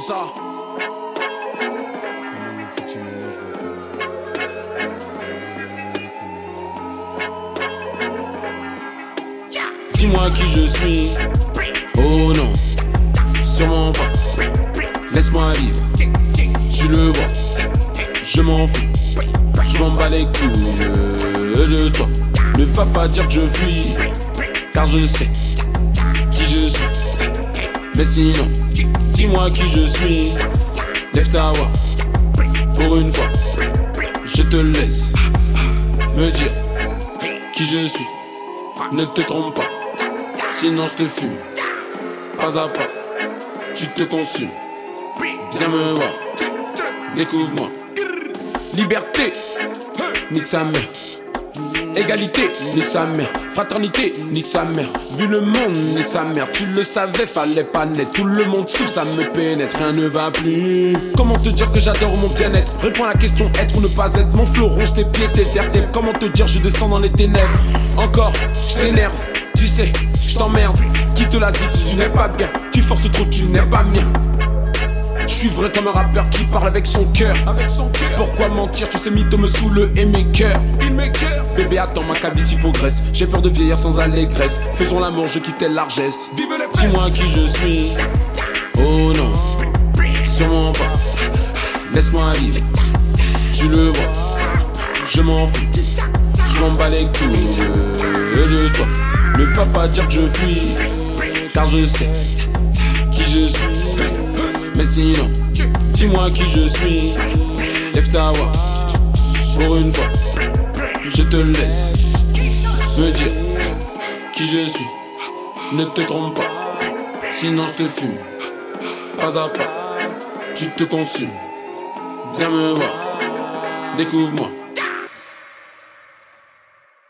Ça Dis-moi qui je suis. Oh non, sûrement pas. Laisse-moi vivre. Tu le vois, je m'en fous. Je m'en bats les couilles de toi. Ne va pas dire que je fuis, car je sais qui je suis. Mais sinon, dis-moi qui je suis. Lève ta voix, pour une fois. Je te laisse me dire qui je suis. Ne te trompe pas, sinon je te fume. Pas à pas, tu te consumes. Viens me voir, découvre-moi. Liberté, nique sa. Égalité, nique sa mère. Fraternité, nique sa mère. Vu le monde, nique sa mère. Tu le savais, fallait pas naître. Tout le monde souffre, ça me pénètre. Rien ne va plus. Comment te dire que j'adore mon bien-être? Réponds à la question être ou ne pas être. Mon flot ronge tes pieds, tes. Comment te dire, je descends dans les ténèbres? Encore, je t'énerve. Tu sais, je t'emmerde. Quitte la zip si tu n'es pas bien. Tu forces trop, tu n'es pas bien. Je suis vrai comme un rappeur qui parle avec son cœur. Avec son cœur. Pourquoi mentir Tu sais, mytho me saoule et mes cœurs. Bébé, attends, ma calvitie progresse. J'ai peur de vieillir sans allégresse. Faisons l'amour, je quitte telle largesse. Vive les Dis-moi qui je suis. Oh non, sûrement pas. Laisse-moi vivre. Tu le vois, je m'en fous. Je m'en bats les couilles de, de toi. Ne va pas dire que je fuis, car je sais qui je suis. Mais sinon, dis-moi qui je suis. Lève ta voix, pour une fois. Je te laisse me dire qui je suis. Ne te trompe pas, sinon je te fume. Pas à pas, tu te consumes. Viens me voir, découvre-moi.